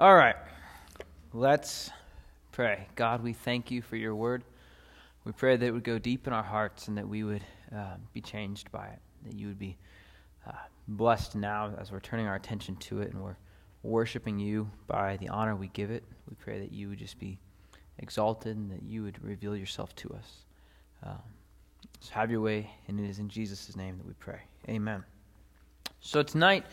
All right. Let's pray. God, we thank you for your word. We pray that it would go deep in our hearts and that we would uh, be changed by it, that you would be uh, blessed now as we're turning our attention to it and we're worshiping you by the honor we give it. We pray that you would just be exalted and that you would reveal yourself to us. Um, so have your way, and it is in Jesus' name that we pray. Amen. So tonight,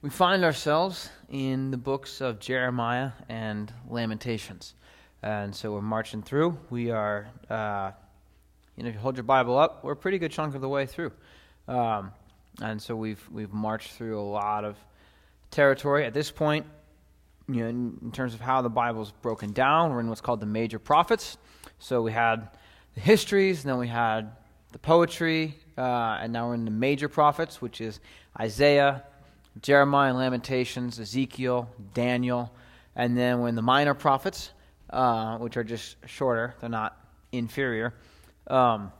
we find ourselves in the books of Jeremiah and Lamentations. And so we're marching through. We are, uh, you know, if you hold your Bible up, we're a pretty good chunk of the way through. Um, and so we've, we've marched through a lot of territory. At this point, you know, in, in terms of how the Bible's broken down, we're in what's called the major prophets. So we had the histories, and then we had the poetry, uh, and now we're in the major prophets, which is Isaiah, Jeremiah Lamentations, Ezekiel, Daniel, and then we're the minor prophets, uh, which are just shorter, they're not inferior. Um,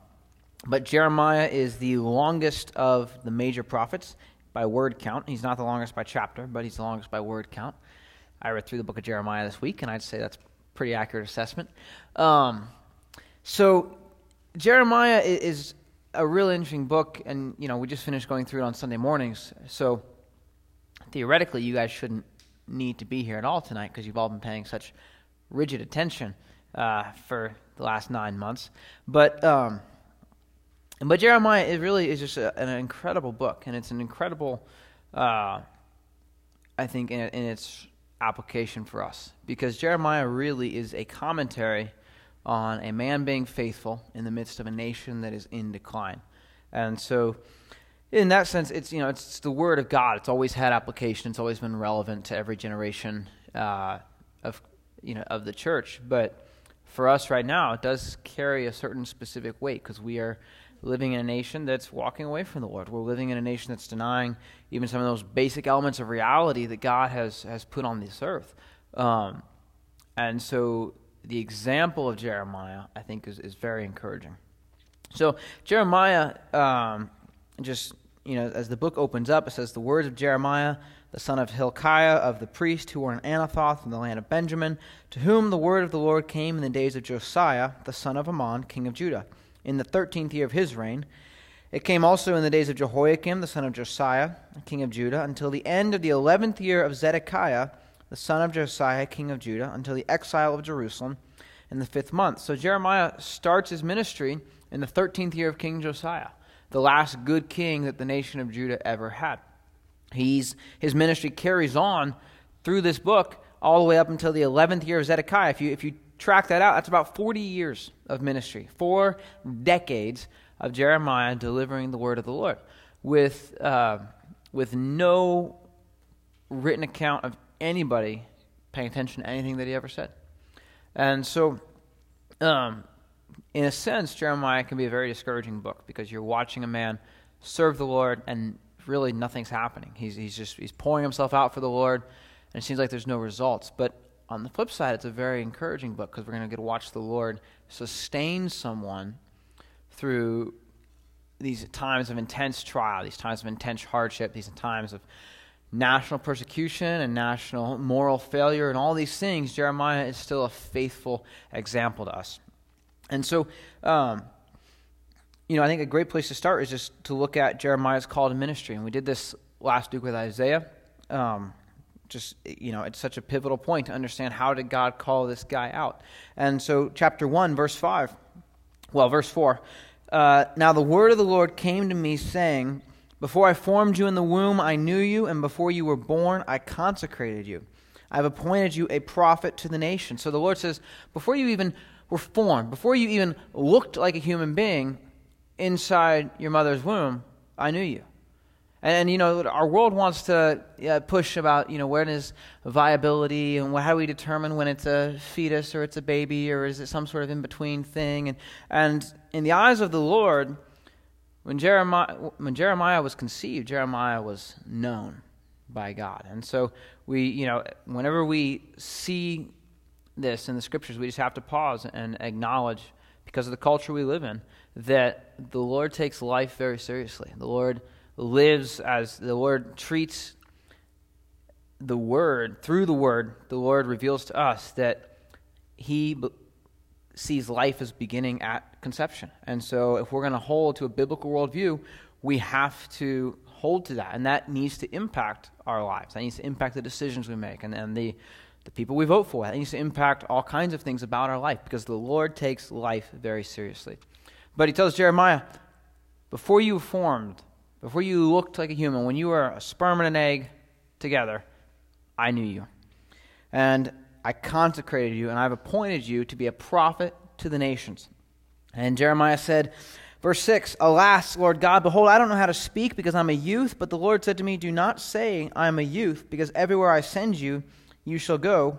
but Jeremiah is the longest of the major prophets by word count. He's not the longest by chapter, but he's the longest by word count. I read through the book of Jeremiah this week, and I'd say that's pretty accurate assessment. Um, so Jeremiah is a real interesting book, and you know we just finished going through it on Sunday mornings. So theoretically, you guys shouldn't need to be here at all tonight because you've all been paying such rigid attention uh, for the last nine months. But um, but Jeremiah it really is just a, an incredible book, and it's an incredible, uh, I think, in, in its application for us because Jeremiah really is a commentary on a man being faithful in the midst of a nation that is in decline. And so, in that sense, it's you know it's the word of God. It's always had application. It's always been relevant to every generation uh, of you know of the church. But for us right now, it does carry a certain specific weight because we are living in a nation that's walking away from the Lord. We're living in a nation that's denying even some of those basic elements of reality that God has has put on this earth. Um, and so the example of Jeremiah, I think, is, is very encouraging. So, Jeremiah, um, just, you know, as the book opens up, it says, The words of Jeremiah, the son of Hilkiah, of the priest who were in Anathoth in the land of Benjamin, to whom the word of the Lord came in the days of Josiah, the son of Amon, king of Judah, in the thirteenth year of his reign. It came also in the days of Jehoiakim, the son of Josiah, king of Judah, until the end of the eleventh year of Zedekiah the son of Josiah, king of Judah, until the exile of Jerusalem in the fifth month. So Jeremiah starts his ministry in the 13th year of King Josiah, the last good king that the nation of Judah ever had. He's, his ministry carries on through this book all the way up until the 11th year of Zedekiah. If you, if you track that out, that's about 40 years of ministry, four decades of Jeremiah delivering the word of the Lord with, uh, with no written account of anybody paying attention to anything that he ever said. And so, um, in a sense, Jeremiah can be a very discouraging book because you're watching a man serve the Lord and really nothing's happening. He's, he's just he's pouring himself out for the Lord, and it seems like there's no results. But on the flip side, it's a very encouraging book because we're going to get to watch the Lord sustain someone through these times of intense trial, these times of intense hardship, these times of national persecution and national moral failure and all these things, Jeremiah is still a faithful example to us. And so, um, you know, I think a great place to start is just to look at Jeremiah's call to ministry. And we did this last week with Isaiah. Um, just, you know, it's such a pivotal point to understand how did God call this guy out. And so, chapter 1, verse 5, well, verse 4. Uh, now the word of the Lord came to me, saying, before I formed you in the womb, I knew you, and before you were born, I consecrated you. I have appointed you a prophet to the nation. So the Lord says, before you even were formed, before you even looked like a human being inside your mother's womb, I knew you. And, and you know, our world wants to uh, push about, you know, is viability and how do we determine when it's a fetus or it's a baby or is it some sort of in between thing? And, and in the eyes of the Lord, when Jeremiah, when Jeremiah was conceived, Jeremiah was known by God. And so we, you know, whenever we see this in the scriptures, we just have to pause and acknowledge, because of the culture we live in, that the Lord takes life very seriously. The Lord lives as the Lord treats the Word, through the Word, the Lord reveals to us that He b- sees life as beginning at conception. And so, if we're going to hold to a biblical worldview, we have to hold to that. And that needs to impact our lives. That needs to impact the decisions we make and, and the, the people we vote for. That needs to impact all kinds of things about our life because the Lord takes life very seriously. But He tells Jeremiah, before you formed, before you looked like a human, when you were a sperm and an egg together, I knew you. And I consecrated you, and I've appointed you to be a prophet to the nations. And Jeremiah said, verse 6 Alas, Lord God, behold, I don't know how to speak because I'm a youth. But the Lord said to me, Do not say I am a youth, because everywhere I send you, you shall go.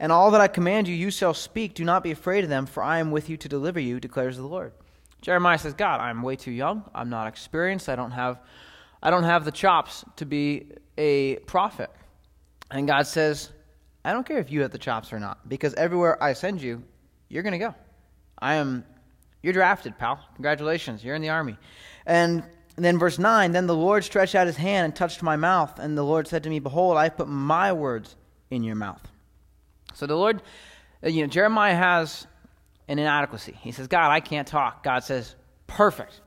And all that I command you, you shall speak. Do not be afraid of them, for I am with you to deliver you, declares the Lord. Jeremiah says, God, I'm way too young. I'm not experienced. I don't have, I don't have the chops to be a prophet. And God says, I don't care if you have the chops or not, because everywhere I send you, you're going to go. I am, you're drafted, pal. Congratulations. You're in the army. And then verse 9, then the Lord stretched out his hand and touched my mouth. And the Lord said to me, Behold, I have put my words in your mouth. So the Lord, uh, you know, Jeremiah has an inadequacy. He says, God, I can't talk. God says, Perfect.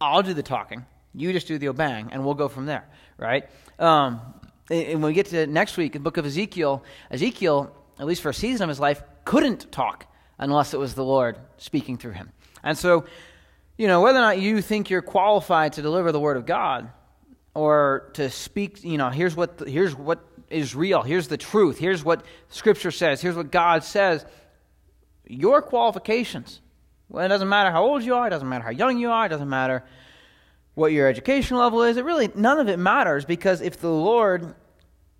I'll do the talking. You just do the obeying, and we'll go from there, right? Um, and when we get to next week, the book of Ezekiel, Ezekiel, at least for a season of his life, couldn't talk unless it was the Lord speaking through him. And so, you know, whether or not you think you're qualified to deliver the word of God or to speak, you know, here's what, the, here's what is real, here's the truth, here's what Scripture says, here's what God says, your qualifications. Well, it doesn't matter how old you are, it doesn't matter how young you are, it doesn't matter what your education level is. It really, none of it matters because if the Lord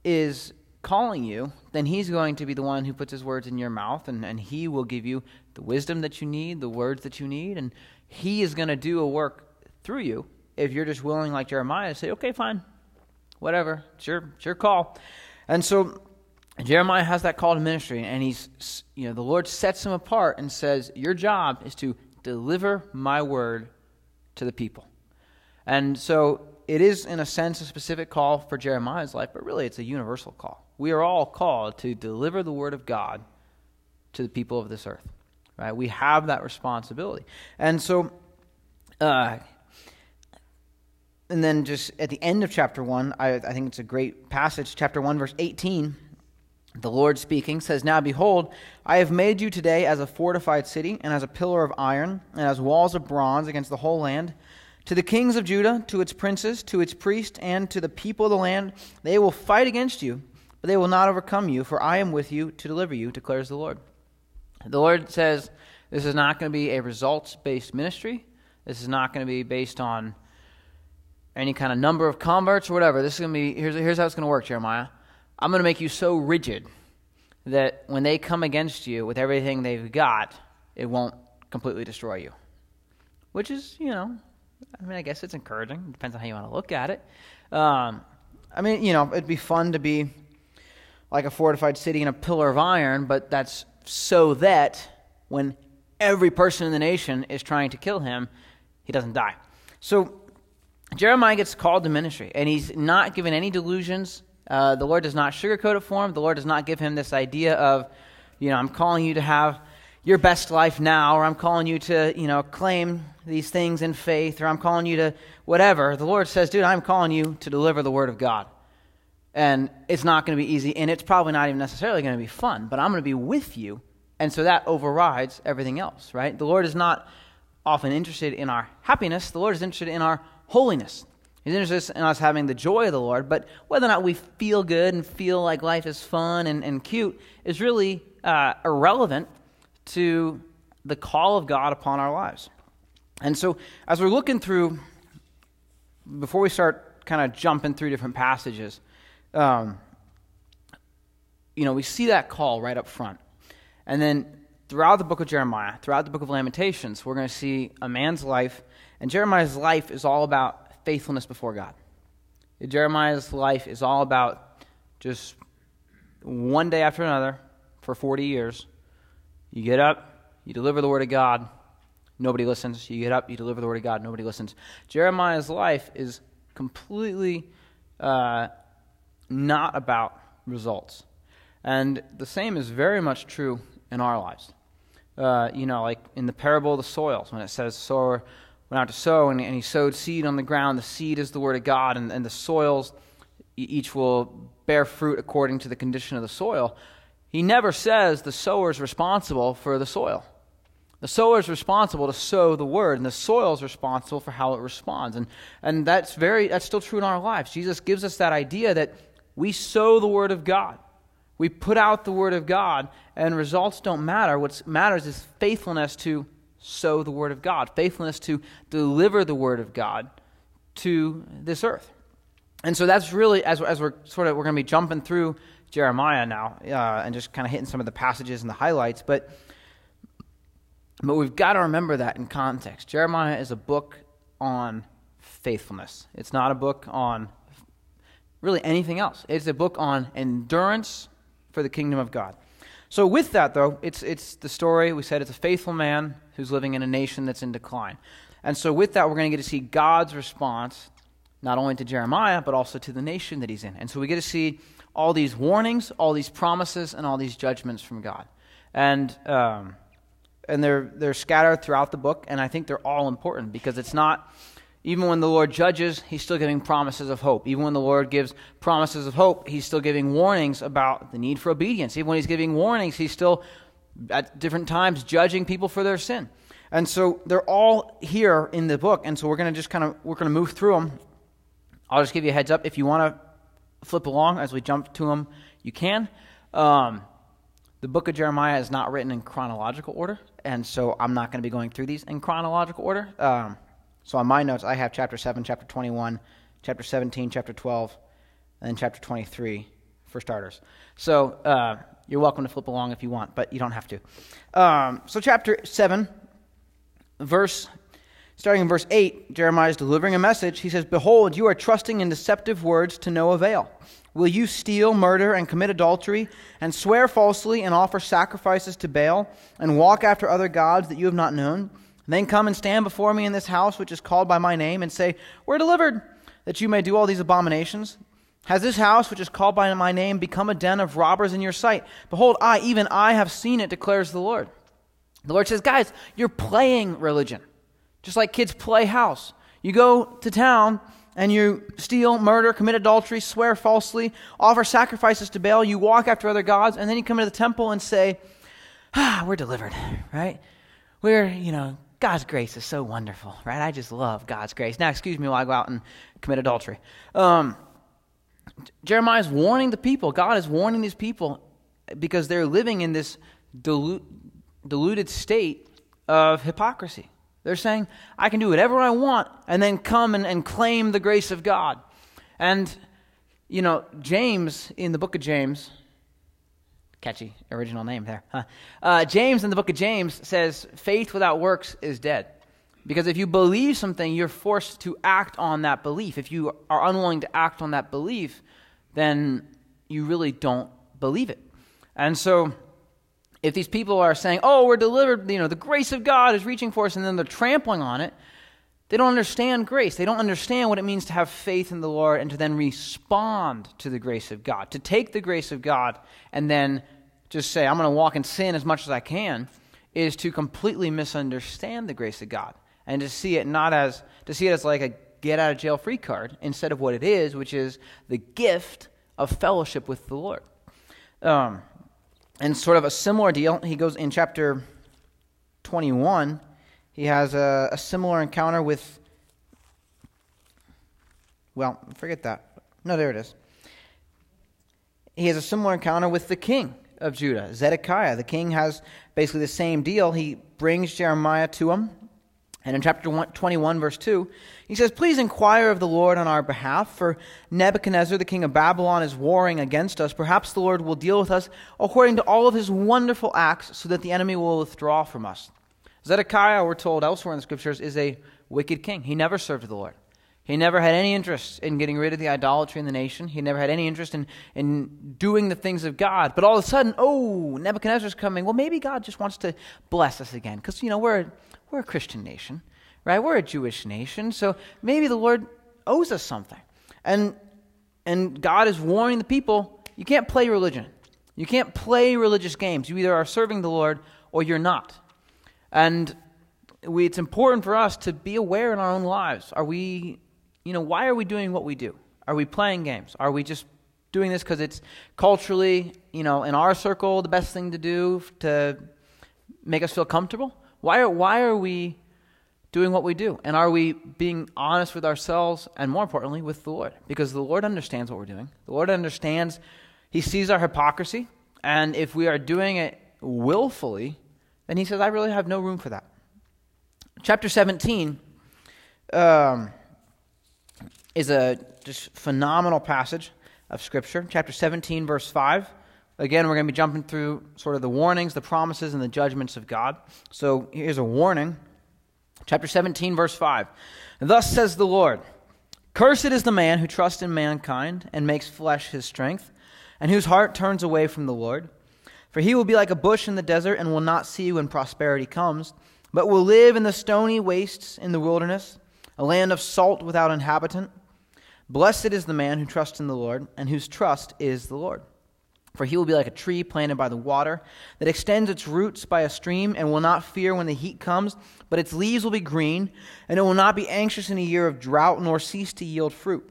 is calling you, then He's going to be the one who puts His words in your mouth, and, and He will give you the wisdom that you need, the words that you need, and He is going to do a work through you if you're just willing, like Jeremiah, to say, okay, fine, whatever, it's your, it's your call. And so Jeremiah has that call to ministry, and he's, you know, the Lord sets him apart and says, Your job is to deliver my word to the people. And so it is, in a sense, a specific call for Jeremiah's life, but really it's a universal call. We are all called to deliver the word of God to the people of this earth. Right? We have that responsibility. And so, uh, and then just at the end of chapter 1, I, I think it's a great passage, chapter 1, verse 18. The Lord speaking says, Now behold, I have made you today as a fortified city, and as a pillar of iron, and as walls of bronze against the whole land. To the kings of Judah, to its princes, to its priests, and to the people of the land, they will fight against you, but they will not overcome you, for I am with you to deliver you, declares the Lord. The Lord says this is not going to be a results based ministry. This is not going to be based on any kind of number of converts or whatever. This is going to be here's, here's how it's going to work, Jeremiah. I'm going to make you so rigid that when they come against you with everything they've got, it won't completely destroy you. Which is, you know, I mean, I guess it's encouraging. It depends on how you want to look at it. Um, I mean, you know, it'd be fun to be like a fortified city in a pillar of iron, but that's so that when every person in the nation is trying to kill him, he doesn't die. So Jeremiah gets called to ministry, and he's not given any delusions uh, the Lord does not sugarcoat it for him. The Lord does not give him this idea of, you know, I'm calling you to have your best life now, or I'm calling you to, you know, claim these things in faith, or I'm calling you to whatever. The Lord says, dude, I'm calling you to deliver the word of God. And it's not going to be easy, and it's probably not even necessarily going to be fun, but I'm going to be with you. And so that overrides everything else, right? The Lord is not often interested in our happiness, the Lord is interested in our holiness. He's interested in us having the joy of the Lord, but whether or not we feel good and feel like life is fun and, and cute is really uh, irrelevant to the call of God upon our lives. And so, as we're looking through, before we start kind of jumping through different passages, um, you know, we see that call right up front. And then throughout the book of Jeremiah, throughout the book of Lamentations, we're going to see a man's life. And Jeremiah's life is all about faithfulness before God. Jeremiah's life is all about just one day after another for 40 years. You get up, you deliver the word of God, nobody listens. You get up, you deliver the word of God, nobody listens. Jeremiah's life is completely uh, not about results. And the same is very much true in our lives. Uh, you know, like in the parable of the soils, when it says sower went out to sow and, and, he sowed seed on the ground, the seed is the word of God, and, and the soils each will bear fruit according to the condition of the soil. He never says the sower is responsible for the soil. The sower is responsible to sow the word, and the soil is responsible for how it responds. And, and that's, very, that's still true in our lives. Jesus gives us that idea that we sow the word of God. We put out the word of God, and results don't matter. What matters is faithfulness to sow the word of God, faithfulness to deliver the word of God to this earth. And so that's really, as, as we're sort of, we're going to be jumping through Jeremiah now uh, and just kind of hitting some of the passages and the highlights. But but we've got to remember that in context. Jeremiah is a book on faithfulness, it's not a book on really anything else. It's a book on endurance for the kingdom of God. So, with that, though, it's, it's the story. We said it's a faithful man who's living in a nation that's in decline. And so, with that, we're going to get to see God's response, not only to Jeremiah, but also to the nation that he's in. And so, we get to see all these warnings, all these promises, and all these judgments from God. And um, and they're, they're scattered throughout the book, and I think they're all important because it's not, even when the Lord judges, He's still giving promises of hope. Even when the Lord gives promises of hope, He's still giving warnings about the need for obedience. Even when He's giving warnings, He's still, at different times, judging people for their sin. And so they're all here in the book, and so we're going to just kind of, we're going to move through them. I'll just give you a heads up. If you want to flip along as we jump to them, you can. Um, the book of Jeremiah is not written in chronological order, and so I'm not going to be going through these in chronological order. Um, so on my notes, I have chapter 7, chapter 21, chapter 17, chapter 12, and then chapter 23 for starters. So uh, you're welcome to flip along if you want, but you don't have to. Um, so chapter 7, verse starting in verse 8, Jeremiah is delivering a message. He says, Behold, you are trusting in deceptive words to no avail. Will you steal, murder, and commit adultery, and swear falsely, and offer sacrifices to Baal, and walk after other gods that you have not known? Then come and stand before me in this house which is called by my name, and say, We're delivered, that you may do all these abominations? Has this house, which is called by my name, become a den of robbers in your sight? Behold, I, even I, have seen it, declares the Lord. The Lord says, Guys, you're playing religion, just like kids play house. You go to town and you steal, murder, commit adultery, swear falsely, offer sacrifices to Baal, you walk after other gods, and then you come into the temple and say, ah, we're delivered, right? We're, you know, God's grace is so wonderful, right? I just love God's grace. Now, excuse me while I go out and commit adultery. Um, Jeremiah is warning the people. God is warning these people because they're living in this dilu- diluted state of hypocrisy. They're saying, I can do whatever I want and then come and, and claim the grace of God. And, you know, James, in the book of James, catchy original name there, huh? Uh, James in the book of James says, faith without works is dead. Because if you believe something, you're forced to act on that belief. If you are unwilling to act on that belief, then you really don't believe it. And so, if these people are saying, oh, we're delivered, you know, the grace of God is reaching for us, and then they're trampling on it, they don't understand grace. They don't understand what it means to have faith in the Lord and to then respond to the grace of God. To take the grace of God and then just say, I'm going to walk in sin as much as I can, is to completely misunderstand the grace of God and to see it not as, to see it as like a get out of jail free card instead of what it is, which is the gift of fellowship with the Lord. Um, and sort of a similar deal, he goes in chapter 21, he has a, a similar encounter with, well, forget that. No, there it is. He has a similar encounter with the king of Judah, Zedekiah. The king has basically the same deal. He brings Jeremiah to him and in chapter 21, verse 2, he says, Please inquire of the Lord on our behalf, for Nebuchadnezzar, the king of Babylon, is warring against us. Perhaps the Lord will deal with us according to all of his wonderful acts, so that the enemy will withdraw from us. Zedekiah, we're told elsewhere in the scriptures, is a wicked king. He never served the Lord. He never had any interest in getting rid of the idolatry in the nation. He never had any interest in, in doing the things of God. But all of a sudden, oh, Nebuchadnezzar's coming. Well, maybe God just wants to bless us again. Because, you know, we're we're a Christian nation, right? We're a Jewish nation, so maybe the Lord owes us something. And And God is warning the people you can't play religion. You can't play religious games. You either are serving the Lord or you're not. And we, it's important for us to be aware in our own lives. Are we, you know, why are we doing what we do? Are we playing games? Are we just doing this because it's culturally, you know, in our circle, the best thing to do to make us feel comfortable? Why are, why are we doing what we do? And are we being honest with ourselves and, more importantly, with the Lord? Because the Lord understands what we're doing. The Lord understands, He sees our hypocrisy. And if we are doing it willfully, then He says, I really have no room for that. Chapter 17 um, is a just phenomenal passage of Scripture. Chapter 17, verse 5. Again, we're going to be jumping through sort of the warnings, the promises, and the judgments of God. So here's a warning. Chapter 17, verse 5. Thus says the Lord Cursed is the man who trusts in mankind and makes flesh his strength, and whose heart turns away from the Lord. For he will be like a bush in the desert and will not see when prosperity comes, but will live in the stony wastes in the wilderness, a land of salt without inhabitant. Blessed is the man who trusts in the Lord, and whose trust is the Lord. For he will be like a tree planted by the water that extends its roots by a stream and will not fear when the heat comes, but its leaves will be green, and it will not be anxious in a year of drought nor cease to yield fruit.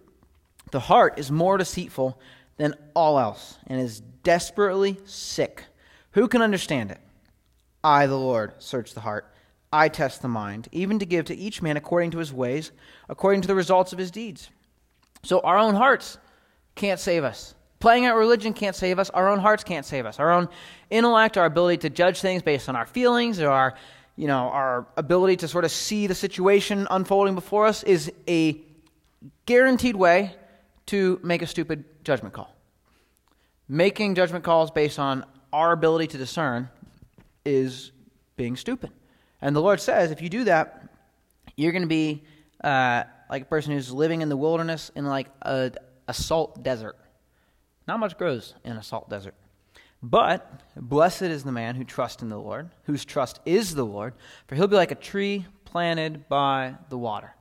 The heart is more deceitful than all else and is desperately sick. Who can understand it? I, the Lord, search the heart. I test the mind, even to give to each man according to his ways, according to the results of his deeds. So our own hearts can't save us. Playing at religion can't save us. Our own hearts can't save us. Our own intellect, our ability to judge things based on our feelings or our, you know, our ability to sort of see the situation unfolding before us is a guaranteed way to make a stupid judgment call. Making judgment calls based on our ability to discern is being stupid. And the Lord says if you do that, you're going to be uh, like a person who's living in the wilderness in like a, a salt desert. Not much grows in a salt desert. But blessed is the man who trusts in the Lord, whose trust is the Lord, for he'll be like a tree planted by the water.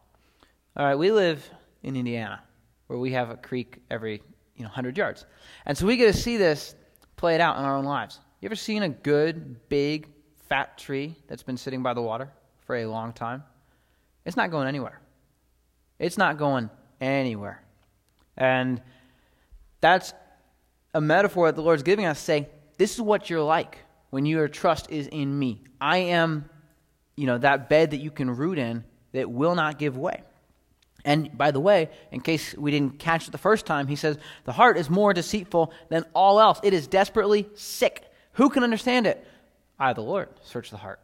All right, we live in Indiana, where we have a creek every you know 100 yards. And so we get to see this played out in our own lives. You ever seen a good, big, fat tree that's been sitting by the water for a long time? It's not going anywhere. It's not going anywhere. And that's a metaphor that the Lord's giving us, say, this is what you're like when your trust is in me. I am, you know, that bed that you can root in that will not give way. And by the way, in case we didn't catch it the first time, he says, the heart is more deceitful than all else. It is desperately sick. Who can understand it? I, the Lord, search the heart.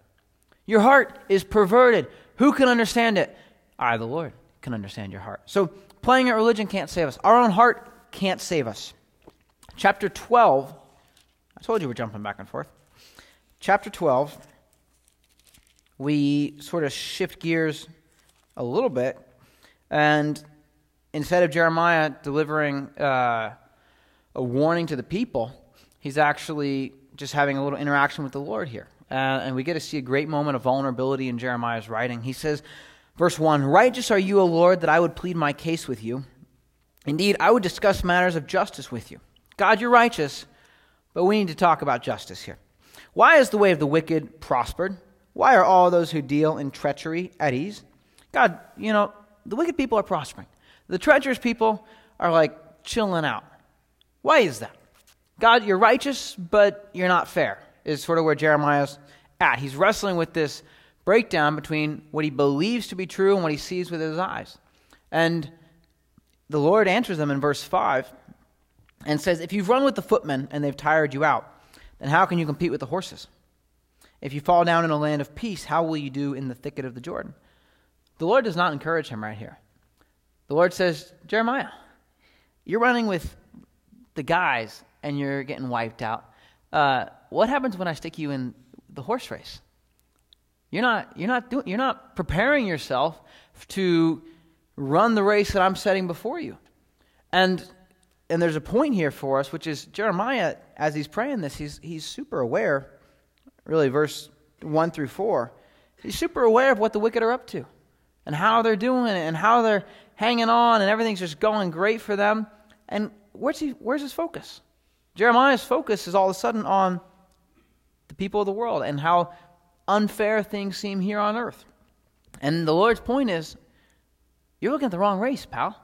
Your heart is perverted. Who can understand it? I, the Lord, can understand your heart. So playing at religion can't save us. Our own heart can't save us. Chapter 12, I told you we're jumping back and forth. Chapter 12, we sort of shift gears a little bit, and instead of Jeremiah delivering uh, a warning to the people, he's actually just having a little interaction with the Lord here. Uh, and we get to see a great moment of vulnerability in Jeremiah's writing. He says, verse 1 Righteous are you, O Lord, that I would plead my case with you. Indeed, I would discuss matters of justice with you. God, you're righteous, but we need to talk about justice here. Why is the way of the wicked prospered? Why are all those who deal in treachery at ease? God, you know, the wicked people are prospering. The treacherous people are like chilling out. Why is that? God, you're righteous, but you're not fair, is sort of where Jeremiah's at. He's wrestling with this breakdown between what he believes to be true and what he sees with his eyes. And the Lord answers them in verse 5 and says, If you've run with the footmen and they've tired you out, then how can you compete with the horses? If you fall down in a land of peace, how will you do in the thicket of the Jordan? The Lord does not encourage him right here. The Lord says, Jeremiah, you're running with the guys and you're getting wiped out. Uh, what happens when I stick you in the horse race? You're not, you're, not doing, you're not preparing yourself to run the race that I'm setting before you. And and there's a point here for us, which is Jeremiah, as he's praying this, he's, he's super aware, really, verse 1 through 4. He's super aware of what the wicked are up to and how they're doing it and how they're hanging on and everything's just going great for them. And where's, he, where's his focus? Jeremiah's focus is all of a sudden on the people of the world and how unfair things seem here on earth. And the Lord's point is you're looking at the wrong race, pal.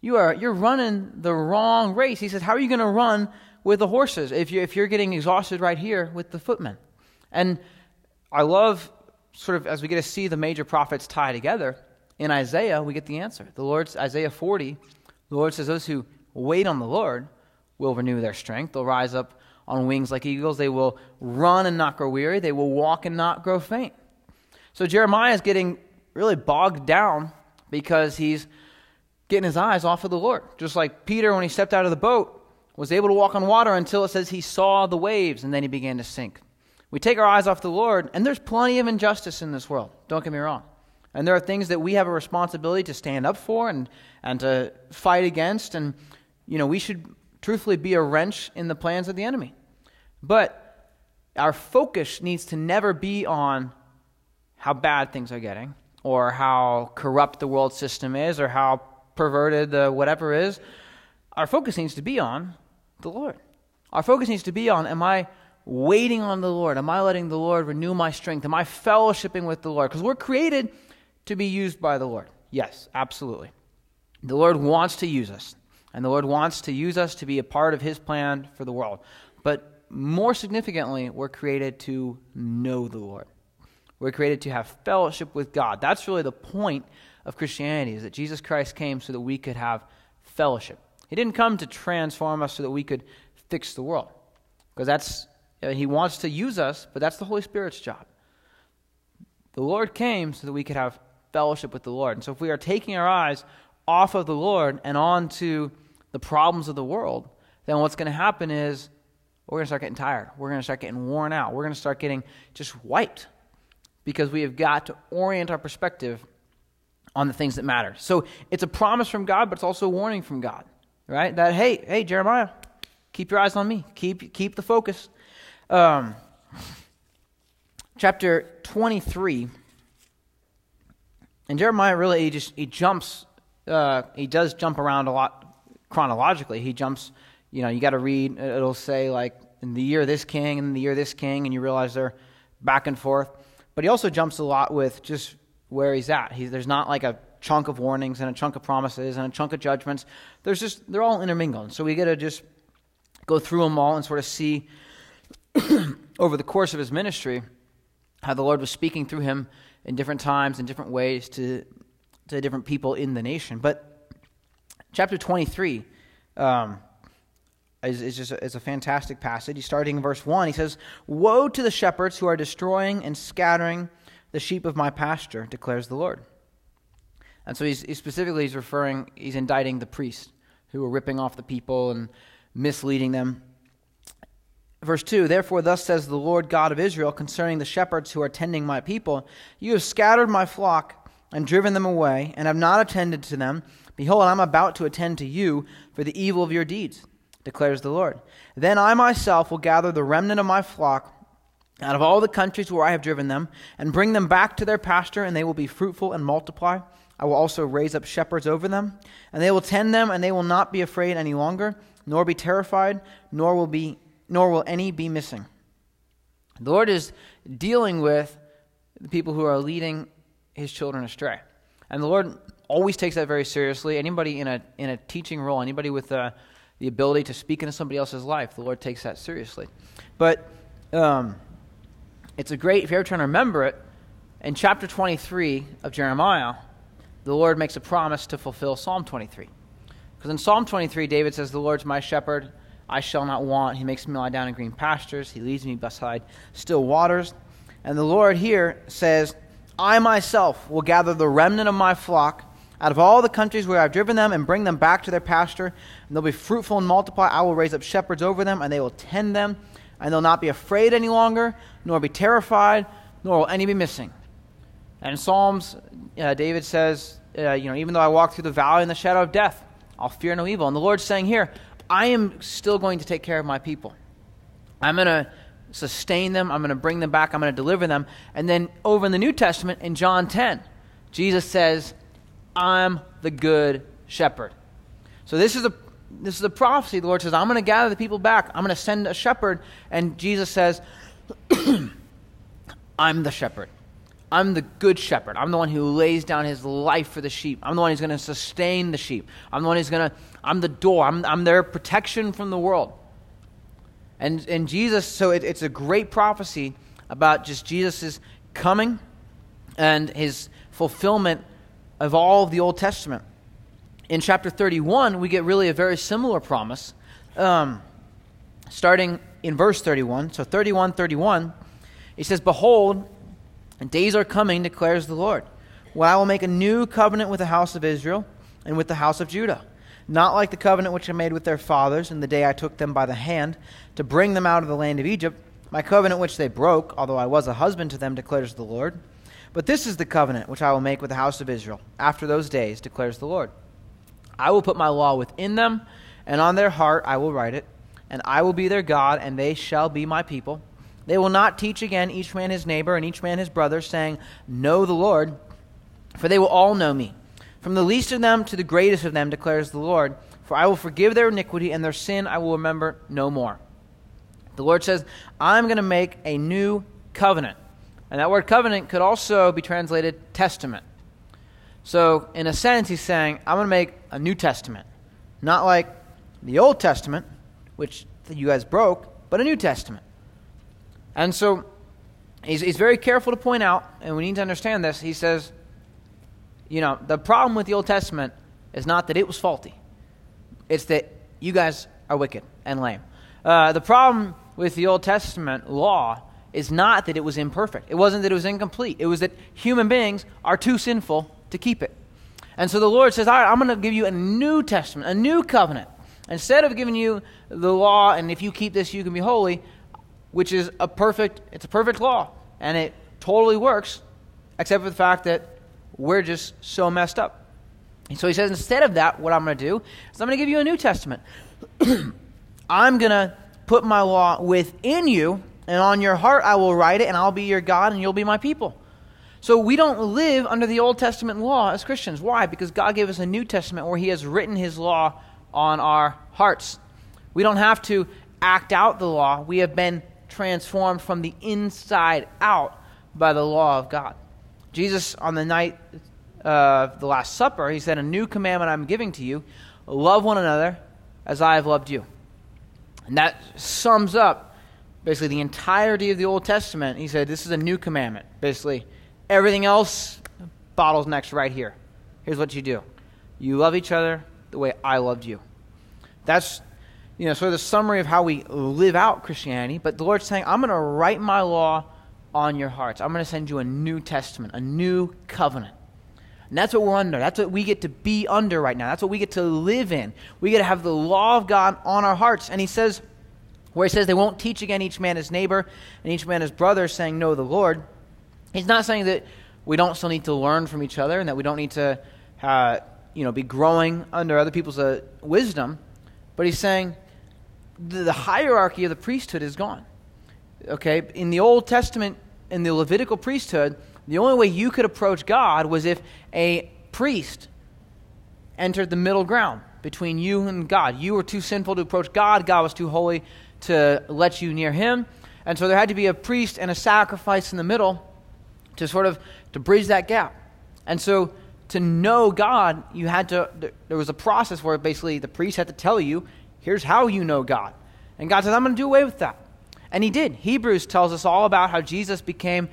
You are you're running the wrong race. He says, How are you going to run with the horses if you if you're getting exhausted right here with the footmen? And I love sort of as we get to see the major prophets tie together, in Isaiah we get the answer. The Lord's Isaiah 40, the Lord says, Those who wait on the Lord will renew their strength. They'll rise up on wings like eagles. They will run and not grow weary. They will walk and not grow faint. So Jeremiah is getting really bogged down because he's getting his eyes off of the Lord. Just like Peter, when he stepped out of the boat, was able to walk on water until it says he saw the waves and then he began to sink. We take our eyes off the Lord, and there's plenty of injustice in this world. Don't get me wrong. And there are things that we have a responsibility to stand up for and, and to fight against. And, you know, we should truthfully be a wrench in the plans of the enemy. But our focus needs to never be on how bad things are getting or how corrupt the world system is or how perverted the whatever is. Our focus needs to be on the Lord. Our focus needs to be on am I waiting on the Lord? Am I letting the Lord renew my strength? Am I fellowshipping with the Lord? Because we're created to be used by the Lord. Yes, absolutely. The Lord wants to use us, and the Lord wants to use us to be a part of His plan for the world. But more significantly, we're created to know the Lord. We're created to have fellowship with God. That's really the point of Christianity, is that Jesus Christ came so that we could have fellowship. He didn't come to transform us so that we could fix the world. Because that's, uh, he wants to use us, but that's the Holy Spirit's job. The Lord came so that we could have fellowship with the Lord. And so if we are taking our eyes off of the Lord and on to the problems of the world, then what's going to happen is we're going to start getting tired. We're going to start getting worn out. We're going to start getting just wiped because we have got to orient our perspective on the things that matter. So it's a promise from God, but it's also a warning from God, right? That hey, hey, Jeremiah, keep your eyes on me. Keep keep the focus. Um, chapter twenty three. And Jeremiah really he just he jumps. Uh, he does jump around a lot chronologically. He jumps. You know, you got to read. It'll say like in the year this king and the year this king, and you realize they're back and forth. But he also jumps a lot with just where he's at. He, there's not like a chunk of warnings and a chunk of promises and a chunk of judgments. There's just they're all intermingled. So we get to just go through them all and sort of see over the course of his ministry how the Lord was speaking through him in different times in different ways to to different people in the nation. But chapter 23 um, is, is just a, is a fantastic passage. He's starting in verse 1. He says, Woe to the shepherds who are destroying and scattering the sheep of my pasture, declares the Lord. And so he's, he's specifically he's referring, he's indicting the priests who were ripping off the people and misleading them. Verse 2 Therefore, thus says the Lord God of Israel concerning the shepherds who are tending my people You have scattered my flock and driven them away, and have not attended to them. Behold, I'm about to attend to you for the evil of your deeds declares the Lord. Then I myself will gather the remnant of my flock out of all the countries where I have driven them, and bring them back to their pasture, and they will be fruitful and multiply. I will also raise up shepherds over them, and they will tend them, and they will not be afraid any longer, nor be terrified, nor will be nor will any be missing. The Lord is dealing with the people who are leading his children astray. And the Lord always takes that very seriously. Anybody in a in a teaching role, anybody with a the ability to speak into somebody else's life. The Lord takes that seriously. But um, it's a great, if you're ever trying to remember it, in chapter 23 of Jeremiah, the Lord makes a promise to fulfill Psalm 23. Because in Psalm 23, David says, The Lord's my shepherd, I shall not want. He makes me lie down in green pastures, He leads me beside still waters. And the Lord here says, I myself will gather the remnant of my flock out of all the countries where I've driven them and bring them back to their pasture, and they'll be fruitful and multiply. I will raise up shepherds over them, and they will tend them, and they'll not be afraid any longer, nor be terrified, nor will any be missing. And in Psalms, uh, David says, uh, you know, even though I walk through the valley in the shadow of death, I'll fear no evil. And the Lord's saying here, I am still going to take care of my people. I'm going to sustain them. I'm going to bring them back. I'm going to deliver them. And then over in the New Testament, in John 10, Jesus says, I'm the good shepherd. So this is a this is a prophecy. The Lord says, I'm going to gather the people back. I'm going to send a shepherd. And Jesus says, I'm the shepherd. I'm the good shepherd. I'm the one who lays down his life for the sheep. I'm the one who's going to sustain the sheep. I'm the one who's going to, I'm the door. I'm, I'm their protection from the world. And, and Jesus, so it, it's a great prophecy about just Jesus' coming and his fulfillment of all of the Old Testament. In chapter 31, we get really a very similar promise, um, starting in verse 31. So 31 31, he says, Behold, days are coming, declares the Lord, when I will make a new covenant with the house of Israel and with the house of Judah. Not like the covenant which I made with their fathers in the day I took them by the hand to bring them out of the land of Egypt, my covenant which they broke, although I was a husband to them, declares the Lord. But this is the covenant which I will make with the house of Israel after those days, declares the Lord. I will put my law within them, and on their heart I will write it, and I will be their God, and they shall be my people. They will not teach again each man his neighbor and each man his brother, saying, Know the Lord, for they will all know me. From the least of them to the greatest of them, declares the Lord, for I will forgive their iniquity, and their sin I will remember no more. The Lord says, I'm going to make a new covenant. And that word covenant could also be translated testament. So, in a sense, he's saying, I'm going to make a New Testament. Not like the Old Testament, which you guys broke, but a New Testament. And so, he's, he's very careful to point out, and we need to understand this. He says, you know, the problem with the Old Testament is not that it was faulty, it's that you guys are wicked and lame. Uh, the problem with the Old Testament law is not that it was imperfect. It wasn't that it was incomplete. It was that human beings are too sinful to keep it. And so the Lord says, All right, I'm going to give you a new testament, a new covenant. Instead of giving you the law, and if you keep this, you can be holy, which is a perfect, it's a perfect law. And it totally works, except for the fact that we're just so messed up. And so he says, instead of that, what I'm going to do is I'm going to give you a New Testament. I'm going to put my law within you, and on your heart I will write it, and I'll be your God, and you'll be my people. So we don't live under the Old Testament law as Christians. Why? Because God gave us a New Testament where He has written His law on our hearts. We don't have to act out the law. We have been transformed from the inside out by the law of God. Jesus, on the night of the Last Supper, He said, A new commandment I'm giving to you love one another as I have loved you. And that sums up basically the entirety of the Old Testament. He said, This is a new commandment. Basically, Everything else, bottles next right here. Here's what you do you love each other the way I loved you. That's you know, sort of the summary of how we live out Christianity. But the Lord's saying, I'm going to write my law on your hearts. I'm going to send you a new testament, a new covenant. And that's what we're under. That's what we get to be under right now. That's what we get to live in. We get to have the law of God on our hearts. And he says, where he says, they won't teach again each man his neighbor and each man his brother, saying, Know the Lord. He's not saying that we don't still need to learn from each other and that we don't need to uh, you know, be growing under other people's uh, wisdom, but he's saying the, hierarchy of the priesthood is gone. Okay? In the Old Testament, in the Levitical priesthood, the only way you could approach God was if a priest entered the middle ground between you and God. You were too sinful to approach God, God was too holy to let you near him. And so there had to be a priest and a sacrifice in the middle to sort of to bridge that gap. And so to know God, you had to there was a process where basically the priest had to tell you, here's how you know God. And God said, I'm going to do away with that. And he did. Hebrews tells us all about how Jesus became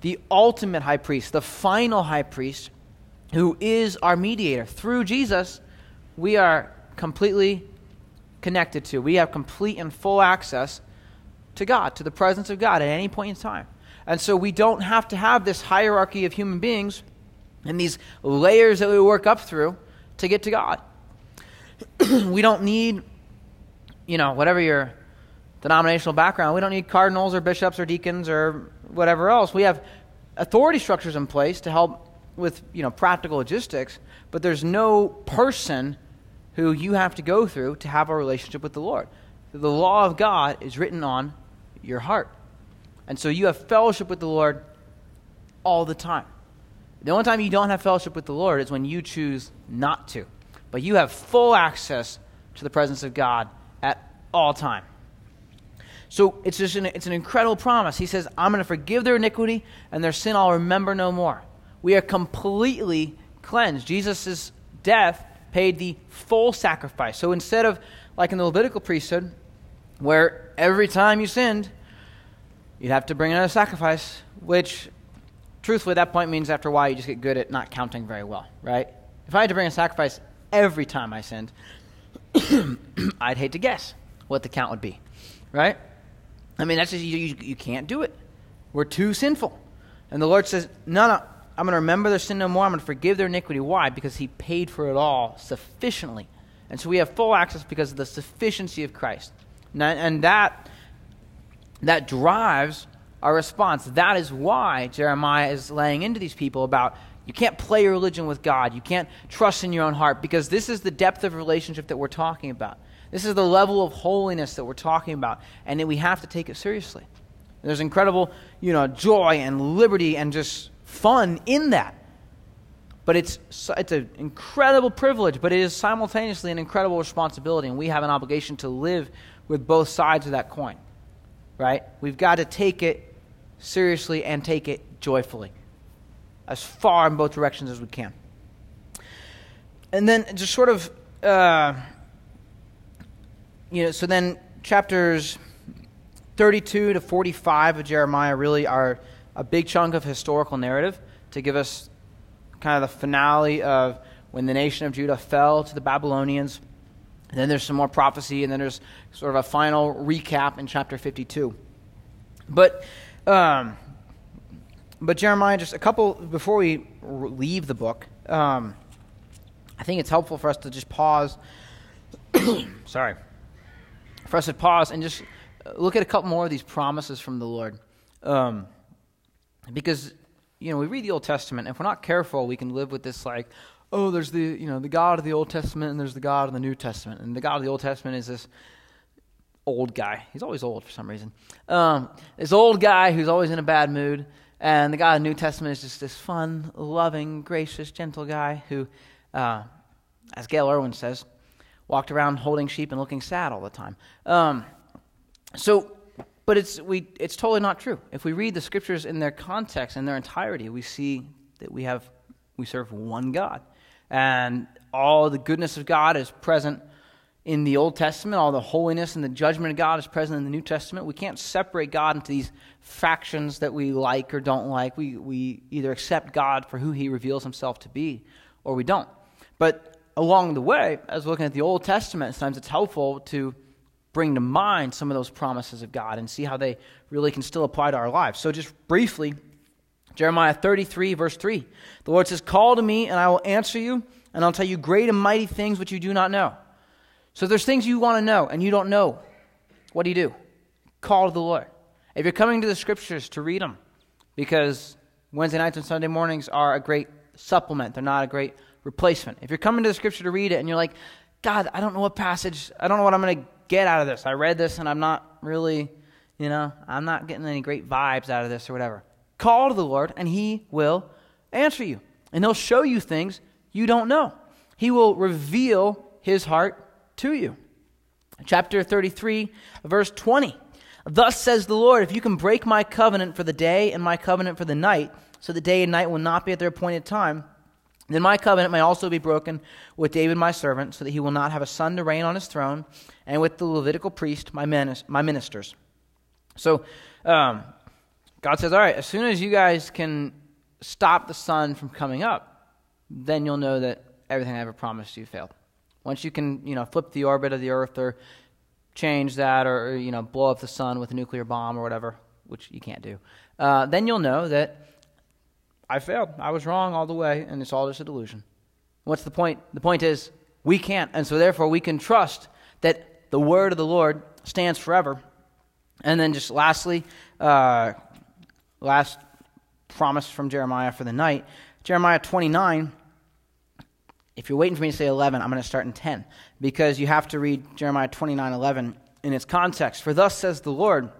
the ultimate high priest, the final high priest, who is our mediator. Through Jesus, we are completely connected to. We have complete and full access to God, to the presence of God at any point in time. And so we don't have to have this hierarchy of human beings and these layers that we work up through to get to God. we don't need, you know, whatever your denominational background, we don't need cardinals or bishops or deacons or whatever else. We have authority structures in place to help with, you know, practical logistics, but there's no person who you have to go through to have a relationship with the Lord. The law of God is written on your heart. And so you have fellowship with the Lord all the time. The only time you don't have fellowship with the Lord is when you choose not to. But you have full access to the presence of God at all time. So it's just an, it's an incredible promise. He says, I'm going to forgive their iniquity and their sin I'll remember no more. We are completely cleansed. Jesus' death paid the full sacrifice. So instead of, like in the Levitical priesthood, where every time you sinned, you'd have to bring another sacrifice, which truthfully at that point means after a while you just get good at not counting very well, right? If I had to bring a sacrifice every time I sinned, I'd hate to guess what the count would be, right? I mean, that's just, you, you, you can't do it. We're too sinful. And the Lord says, no, no, I'm going to remember their sin no more. I'm going to forgive their iniquity. Why? Because He paid for it all sufficiently. And so we have full access because of the sufficiency of Christ. And that, that drives our response. That is why Jeremiah is laying into these people about you can't play religion with God. You can't trust in your own heart because this is the depth of relationship that we're talking about. This is the level of holiness that we're talking about, and that we have to take it seriously. There's incredible, you know, joy and liberty and just fun in that. But it's, it's an incredible privilege, but it is simultaneously an incredible responsibility, and we have an obligation to live with both sides of that coin, right? We've got to take it seriously and take it joyfully, as far in both directions as we can. And then just sort of, uh, you know, so then chapters 32 to 45 of Jeremiah really are a big chunk of historical narrative to give us kind of the finale of when the nation of Judah fell to the Babylonians. And then there's some more prophecy, and then there's sort of a final recap in chapter 52. But, um, but Jeremiah, just a couple before we leave the book, um, I think it's helpful for us to just pause. sorry, for us to pause and just look at a couple more of these promises from the Lord. Um, because, you know, we read the Old Testament, and if we're not careful, we can live with this like, oh, there's the, you know, the God of the Old Testament and there's the God of the New Testament. And the God of the Old Testament is this old guy. He's always old for some reason. Um, this old guy who's always in a bad mood. And the God of the New Testament is just this fun, loving, gracious, gentle guy who, uh, as Gayle Erwin says, walked around holding sheep and looking sad all the time. Um, so but it's, we, it's totally not true. If we read the scriptures in their context, in their entirety, we see that we, have, we serve one God. And all the goodness of God is present in the Old Testament. All the holiness and the judgment of God is present in the New Testament. We can't separate God into these factions that we like or don't like. We, we either accept God for who he reveals himself to be or we don't. But along the way, as we're looking at the Old Testament, sometimes it's helpful to bring to mind some of those promises of God and see how they really can still apply to our lives. So, just briefly, Jeremiah 33, verse 3. The Lord says, Call to me, and I will answer you, and I'll tell you great and mighty things which you do not know. So, there's things you want to know and you don't know, what do you do? Call to the Lord. If you're coming to the scriptures to read them, because Wednesday nights and Sunday mornings are a great supplement, they're not a great replacement. If you're coming to the scripture to read it and you're like, God, I don't know what passage, I don't know what I'm going to get out of this? I read this and I'm not really, you know, I'm not getting any great vibes out of this or whatever. Call to the Lord and He will answer you. And He'll show you things you don't know. He will reveal His heart to you. Chapter 33, verse 20. Thus says the Lord, if you can break my covenant for the day and my covenant for the night, so the day and night will not be at their appointed time, then my covenant may also be broken with David my servant, so that he will not have a son to reign on his throne, and with the Levitical priest, my, my ministers. So um, God says, All right, as soon as you guys can stop the sun from coming up, then you'll know that everything I ever promised you failed. Once you can, you know, flip the orbit of the earth or change that or, you know, blow up the sun with a nuclear bomb or whatever, which you can't do, uh, then you'll know that I failed. I was wrong all the way, and it's all just a delusion. What's the point? The point is, we can't, and so therefore we can trust that the word of the Lord stands forever. And then, just lastly, uh, last promise from Jeremiah for the night Jeremiah 29. If you're waiting for me to say 11, I'm going to start in 10 because you have to read Jeremiah 29 11 in its context. For thus says the Lord,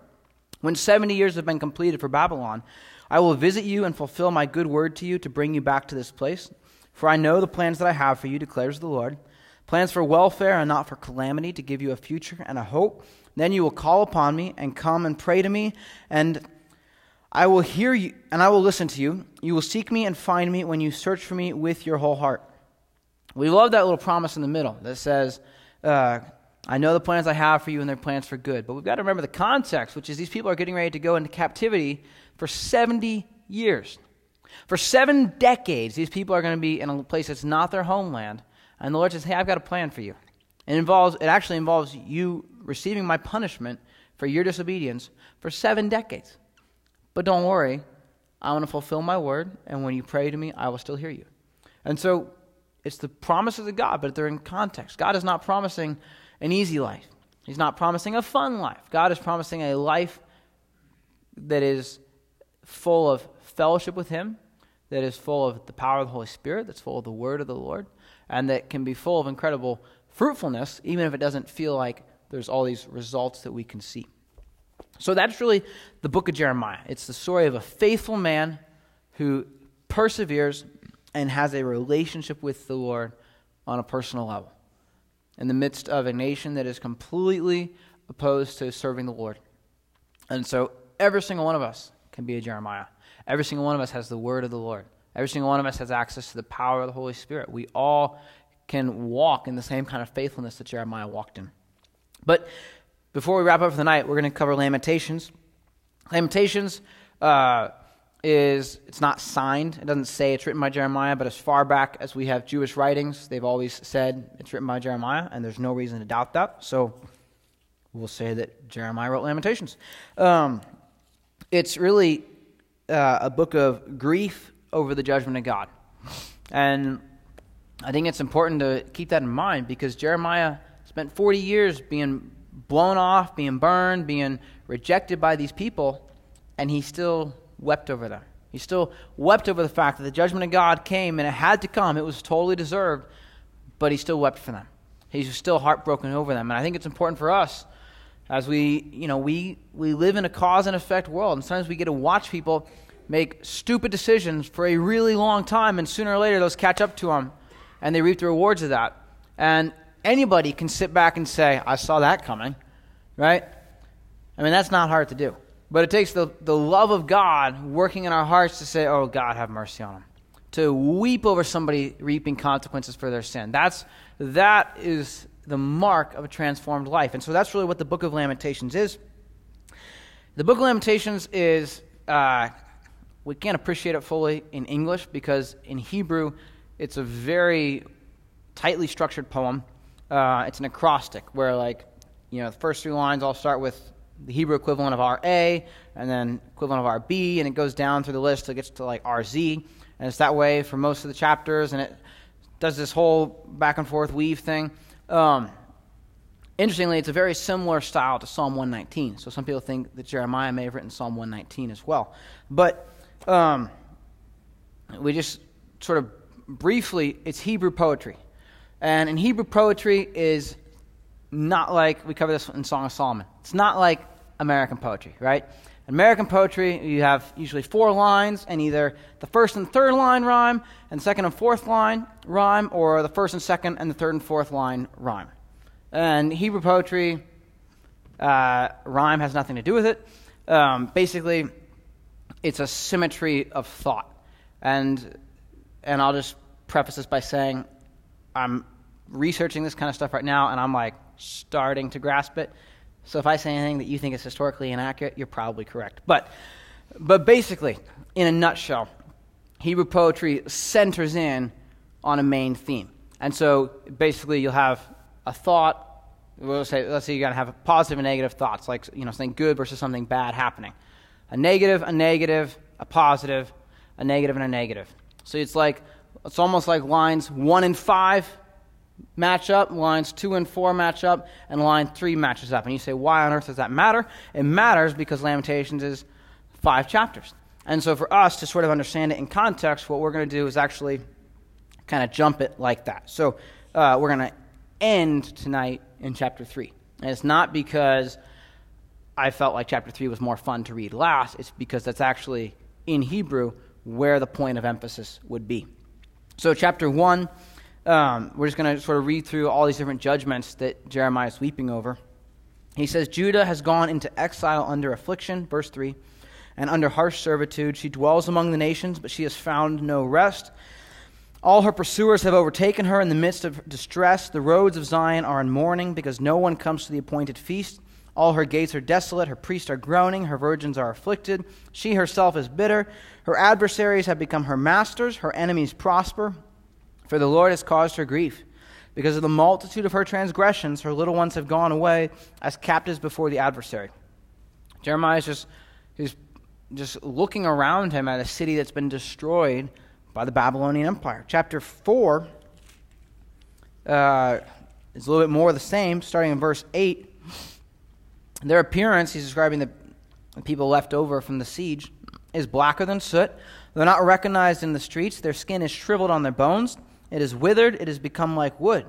when 70 years have been completed for Babylon, I will visit you and fulfill my good word to you to bring you back to this place. For I know the plans that I have for you, declares the Lord plans for welfare and not for calamity, to give you a future and a hope. Then you will call upon me and come and pray to me, and I will hear you and I will listen to you. You will seek me and find me when you search for me with your whole heart. We love that little promise in the middle that says, uh, I know the plans I have for you, and they're plans for good. But we've got to remember the context, which is these people are getting ready to go into captivity for 70 years. For seven decades, these people are going to be in a place that's not their homeland. And the Lord says, Hey, I've got a plan for you. It, involves, it actually involves you receiving my punishment for your disobedience for seven decades. But don't worry, I'm going to fulfill my word, and when you pray to me, I will still hear you. And so it's the promises of God, but they're in context. God is not promising an easy life, He's not promising a fun life. God is promising a life that is full of fellowship with Him, that is full of the power of the Holy Spirit, that's full of the word of the Lord, and that can be full of incredible fruitfulness, even if it doesn't feel like there's all these results that we can see. So that's really the book of Jeremiah. It's the story of a faithful man who perseveres and has a relationship with the Lord on a personal level in the midst of a nation that is completely opposed to serving the Lord. And so every single one of us can be a Jeremiah. Every single one of us has the word of the Lord. Every single one of us has access to the power of the Holy Spirit. We all can walk in the same kind of faithfulness that Jeremiah walked in. But before we wrap up for the night, we're going to cover Lamentations. Lamentations uh, is it's not signed. It doesn't say it's written by Jeremiah, but as far back as we have Jewish writings, they've always said it's written by Jeremiah, and there's no reason to doubt that. So we'll say that Jeremiah wrote Lamentations. Um, it's really uh, a book of grief over the judgment of God, and I think it's important to keep that in mind because Jeremiah spent 40 years being blown off, being burned, being rejected by these people, and he still wept over them. He still wept over the fact that the judgment of God came and it had to come. It was totally deserved, but he still wept for them. He's still heartbroken over them. And I think it's important for us as we, you know, we, we live in a cause and effect world, and sometimes we get to watch people make stupid decisions for a really long time, and sooner or later those catch up to them, and they reap the rewards of that. And anybody can sit back and say, I saw that coming, right? I mean, that's not hard to do. But it takes the, the love of God working in our hearts to say, oh, God, have mercy on them. To weep over somebody reaping consequences for their sin. That's, that is the mark of a transformed life. And so that's really what the book of Lamentations is. The book of Lamentations is, uh, we can't appreciate it fully in English because in Hebrew it's a very tightly structured poem. Uh, it's an acrostic where, like, you know, the first three lines all start with the Hebrew equivalent of RA, and then equivalent of RB, and it goes down through the list till it gets to like RZ. And it's that way for most of the chapters, and it does this whole back and forth weave thing. Um, interestingly, it's a very similar style to Psalm 119. So some people think that Jeremiah may have written Psalm 119 as well. But um, we just sort of briefly, it's Hebrew poetry. And in Hebrew poetry is not like, we cover this in Song of Solomon. It's not like American poetry, right? American poetry, you have usually four lines, and either the first and third line rhyme, and second and fourth line rhyme, or the first and second and the third and fourth line rhyme. And Hebrew poetry, uh, rhyme has nothing to do with it. Um, basically, it's a symmetry of thought. And, and I'll just preface this by saying I'm researching this kind of stuff right now, and I'm like starting to grasp it. So if I say anything that you think is historically inaccurate, you're probably correct. But, but basically, in a nutshell, Hebrew poetry centers in on a main theme. And so basically, you'll have a thought. We'll say, let's say you're going to have positive and negative thoughts, like you know, something good versus something bad happening. A negative, a negative, a positive, a negative, and a negative. So it's like it's almost like lines one and five match up, lines 2 and 4 match up, and line 3 matches up. And you say, why on earth does that matter? It matters because Lamentations is five chapters. And so for us to sort of understand it in context, what we're going to do is actually kind of jump it like that. So uh, we're going to end tonight in chapter 3. And it's not because I felt like chapter 3 was more fun to read last, it's because that's actually in Hebrew where the point of emphasis would be. So, chapter 1 Um, we're just going to sort of read through all these different judgments that Jeremiah is weeping over. He says, Judah has gone into exile under affliction, verse 3, and under harsh servitude. She dwells among the nations, but she has found no rest. All her pursuers have overtaken her in the midst of distress. The roads of Zion are in mourning because no one comes to the appointed feast. All her gates are desolate, her priests are groaning, her virgins are afflicted. She herself is bitter. Her adversaries have become her masters, her enemies prosper. For the Lord has caused her grief. Because of the multitude of her transgressions, her little ones have gone away as captives before the adversary. Jeremiah is just, he's just looking around him at a city that's been destroyed by the Babylonian Empire. Chapter 4 uh, is a little bit more of the same, starting in verse 8. Their appearance, he's describing the people left over from the siege, is blacker than soot. They're not recognized in the streets. Their skin is shriveled on their bones. It is withered. It has become like wood.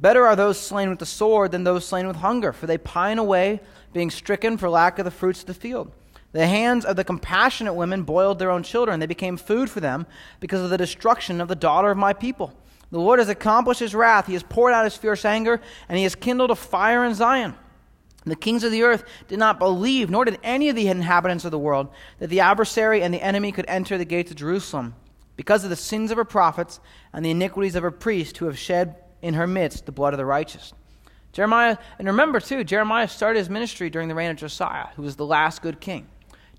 Better are those slain with the sword than those slain with hunger, for they pine away, being stricken for lack of the fruits of the field. The hands of the compassionate women boiled their own children. They became food for them because of the destruction of the daughter of my people. The Lord has accomplished his wrath. He has poured out his fierce anger, and he has kindled a fire in Zion. The kings of the earth did not believe, nor did any of the inhabitants of the world, that the adversary and the enemy could enter the gates of Jerusalem, because of the sins of her prophets and the iniquities of her priests who have shed in her midst the blood of the righteous. Jeremiah, and remember too, Jeremiah started his ministry during the reign of Josiah, who was the last good king.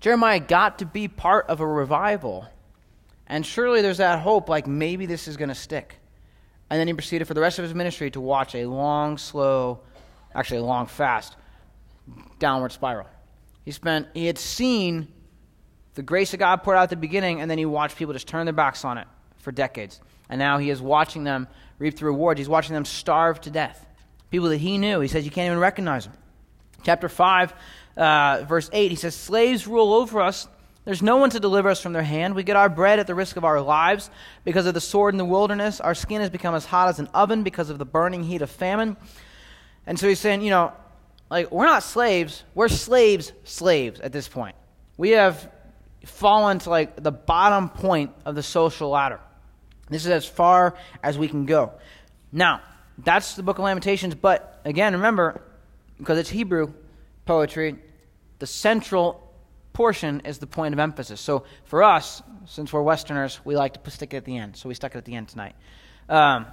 Jeremiah got to be part of a revival, and surely there's that hope, like maybe this is going to stick. And then he proceeded for the rest of his ministry to watch a long, slow, actually a long, fast downward spiral. He spent, he had seen the grace of God poured out at the beginning, and then he watched people just turn their backs on it for decades. And now he is watching them reap the rewards. He's watching them starve to death. People that he knew, he says you can't even recognize them. Chapter 5, uh, verse 8, he says, Slaves rule over us. There's no one to deliver us from their hand. We get our bread at the risk of our lives because of the sword in the wilderness. Our skin has become as hot as an oven because of the burning heat of famine. And so he's saying, you know, like, we're not slaves. We're slaves, slaves at this point. We have fallen to like the bottom point of the social ladder. This is as far as we can go. Now, that's the book of Lamentations, but again, remember, because it's Hebrew poetry, the central portion is the point of emphasis. So for us, since we're Westerners, we like to stick it at the end. So we stuck it at the end tonight. Um,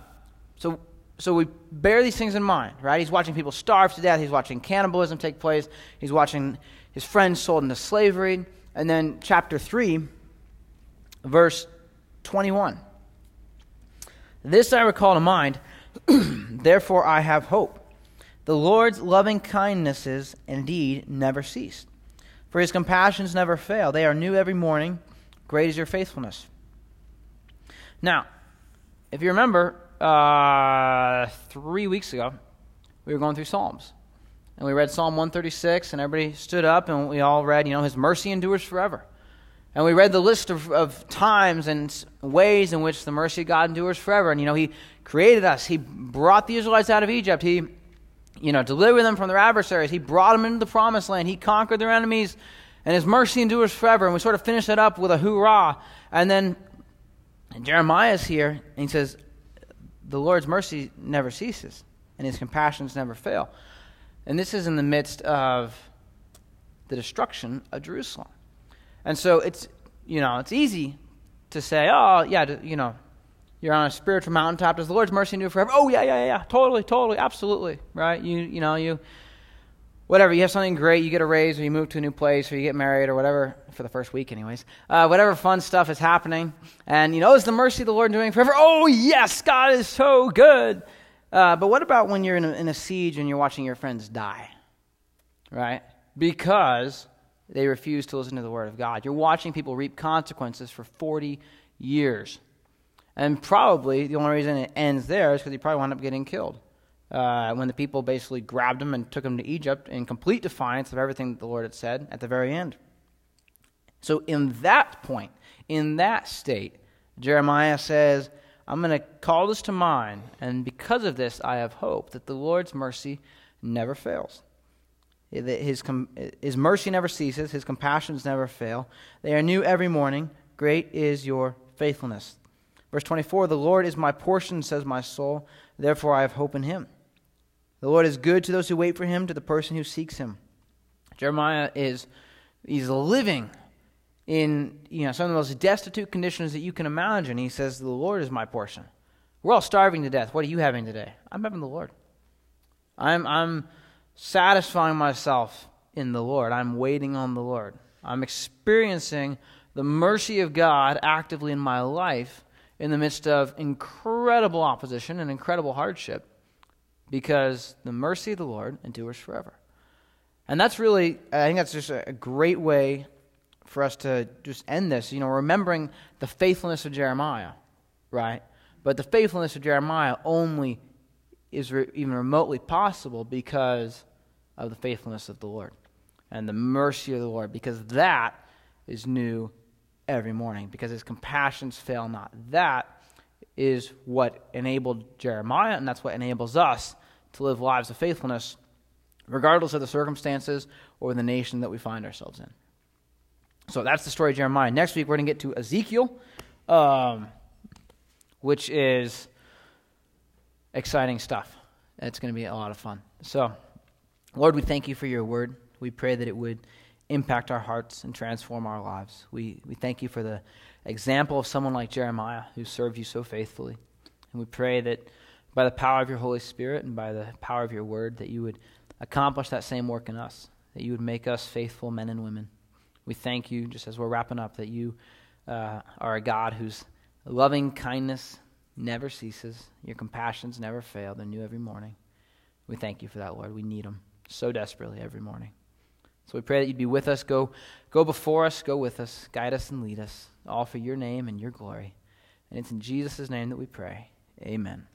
so so we bear these things in mind, right? He's watching people starve to death. He's watching cannibalism take place. He's watching his friends sold into slavery. And then, chapter 3, verse 21. This I recall to mind, therefore I have hope. The Lord's loving kindnesses indeed never cease, for his compassions never fail. They are new every morning. Great is your faithfulness. Now, if you remember, uh, three weeks ago, we were going through Psalms. And we read Psalm 136, and everybody stood up, and we all read, you know, His mercy endures forever. And we read the list of, of times and ways in which the mercy of God endures forever. And, you know, He created us. He brought the Israelites out of Egypt. He, you know, delivered them from their adversaries. He brought them into the promised land. He conquered their enemies. And His mercy endures forever. And we sort of finish that up with a hoorah. And then Jeremiah is here, and he says, the Lord's mercy never ceases, and his compassions never fail. And this is in the midst of the destruction of Jerusalem. And so it's, you know, it's easy to say, oh, yeah, you know, you're on a spiritual mountaintop. Does the Lord's mercy endure forever? Oh, yeah, yeah, yeah, totally, totally, absolutely, right? You, you know, you, whatever, you have something great, you get a raise, or you move to a new place, or you get married, or whatever, for the first week, anyways. Uh, whatever fun stuff is happening. And, you know, is the mercy of the Lord doing forever? Oh, yes, God is so good. Uh, but what about when you're in a, in a siege and you're watching your friends die? Right? Because they refuse to listen to the word of God. You're watching people reap consequences for 40 years. And probably the only reason it ends there is because he probably wound up getting killed uh, when the people basically grabbed him and took him to Egypt in complete defiance of everything that the Lord had said at the very end. So, in that point, in that state, Jeremiah says, I'm going to call this to mind, and because of this, I have hope that the Lord's mercy never fails. His, his mercy never ceases, his compassions never fail. They are new every morning. Great is your faithfulness. Verse 24 The Lord is my portion, says my soul, therefore I have hope in him. The Lord is good to those who wait for him, to the person who seeks him. Jeremiah is he's living in you know some of the most destitute conditions that you can imagine. He says, The Lord is my portion. We're all starving to death. What are you having today? I'm having the Lord. I'm I'm satisfying myself in the Lord. I'm waiting on the Lord. I'm experiencing the mercy of God actively in my life in the midst of incredible opposition and incredible hardship because the mercy of the Lord endures forever. And that's really, I think that's just a great way for us to just end this, you know, remembering the faithfulness of Jeremiah, right? But the faithfulness of Jeremiah only is re- even remotely possible because of the faithfulness of the Lord and the mercy of the Lord, because that is new every morning, because his compassions fail not. That is what enabled Jeremiah, and that's what enables us to live lives of faithfulness, regardless of the circumstances or the nation that we find ourselves in. So that's the story of Jeremiah. Next week, we're going to get to Ezekiel, um, which is exciting stuff. It's going to be a lot of fun. So, Lord, we thank you for your word. We pray that it would impact our hearts and transform our lives. We, we thank you for the example of someone like Jeremiah who served you so faithfully. And we pray that by the power of your Holy Spirit and by the power of your word, that you would accomplish that same work in us, that you would make us faithful men and women. We thank you, just as we're wrapping up, that you uh, are a God whose loving kindness never ceases, your compassions never fail, they're new every morning. We thank you for that, Lord. We need them so desperately every morning. So we pray that you'd be with us. Go, go before us, go with us, guide us and lead us, all for your name and your glory. And it's in Jesus' name that we pray. Amen.